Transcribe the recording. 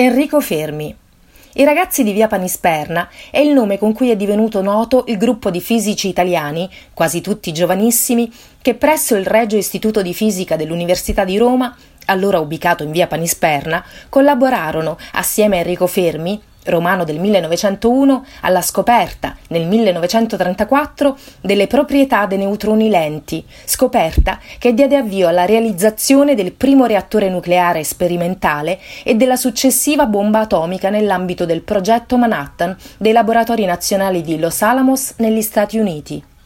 Enrico Fermi. I ragazzi di via Panisperna è il nome con cui è divenuto noto il gruppo di fisici italiani, quasi tutti giovanissimi, che presso il Regio Istituto di Fisica dell'Università di Roma, allora ubicato in via Panisperna, collaborarono assieme a Enrico Fermi romano del 1901, alla scoperta nel 1934 delle proprietà dei neutroni lenti, scoperta che diede avvio alla realizzazione del primo reattore nucleare sperimentale e della successiva bomba atomica nell'ambito del progetto Manhattan dei laboratori nazionali di Los Alamos negli Stati Uniti.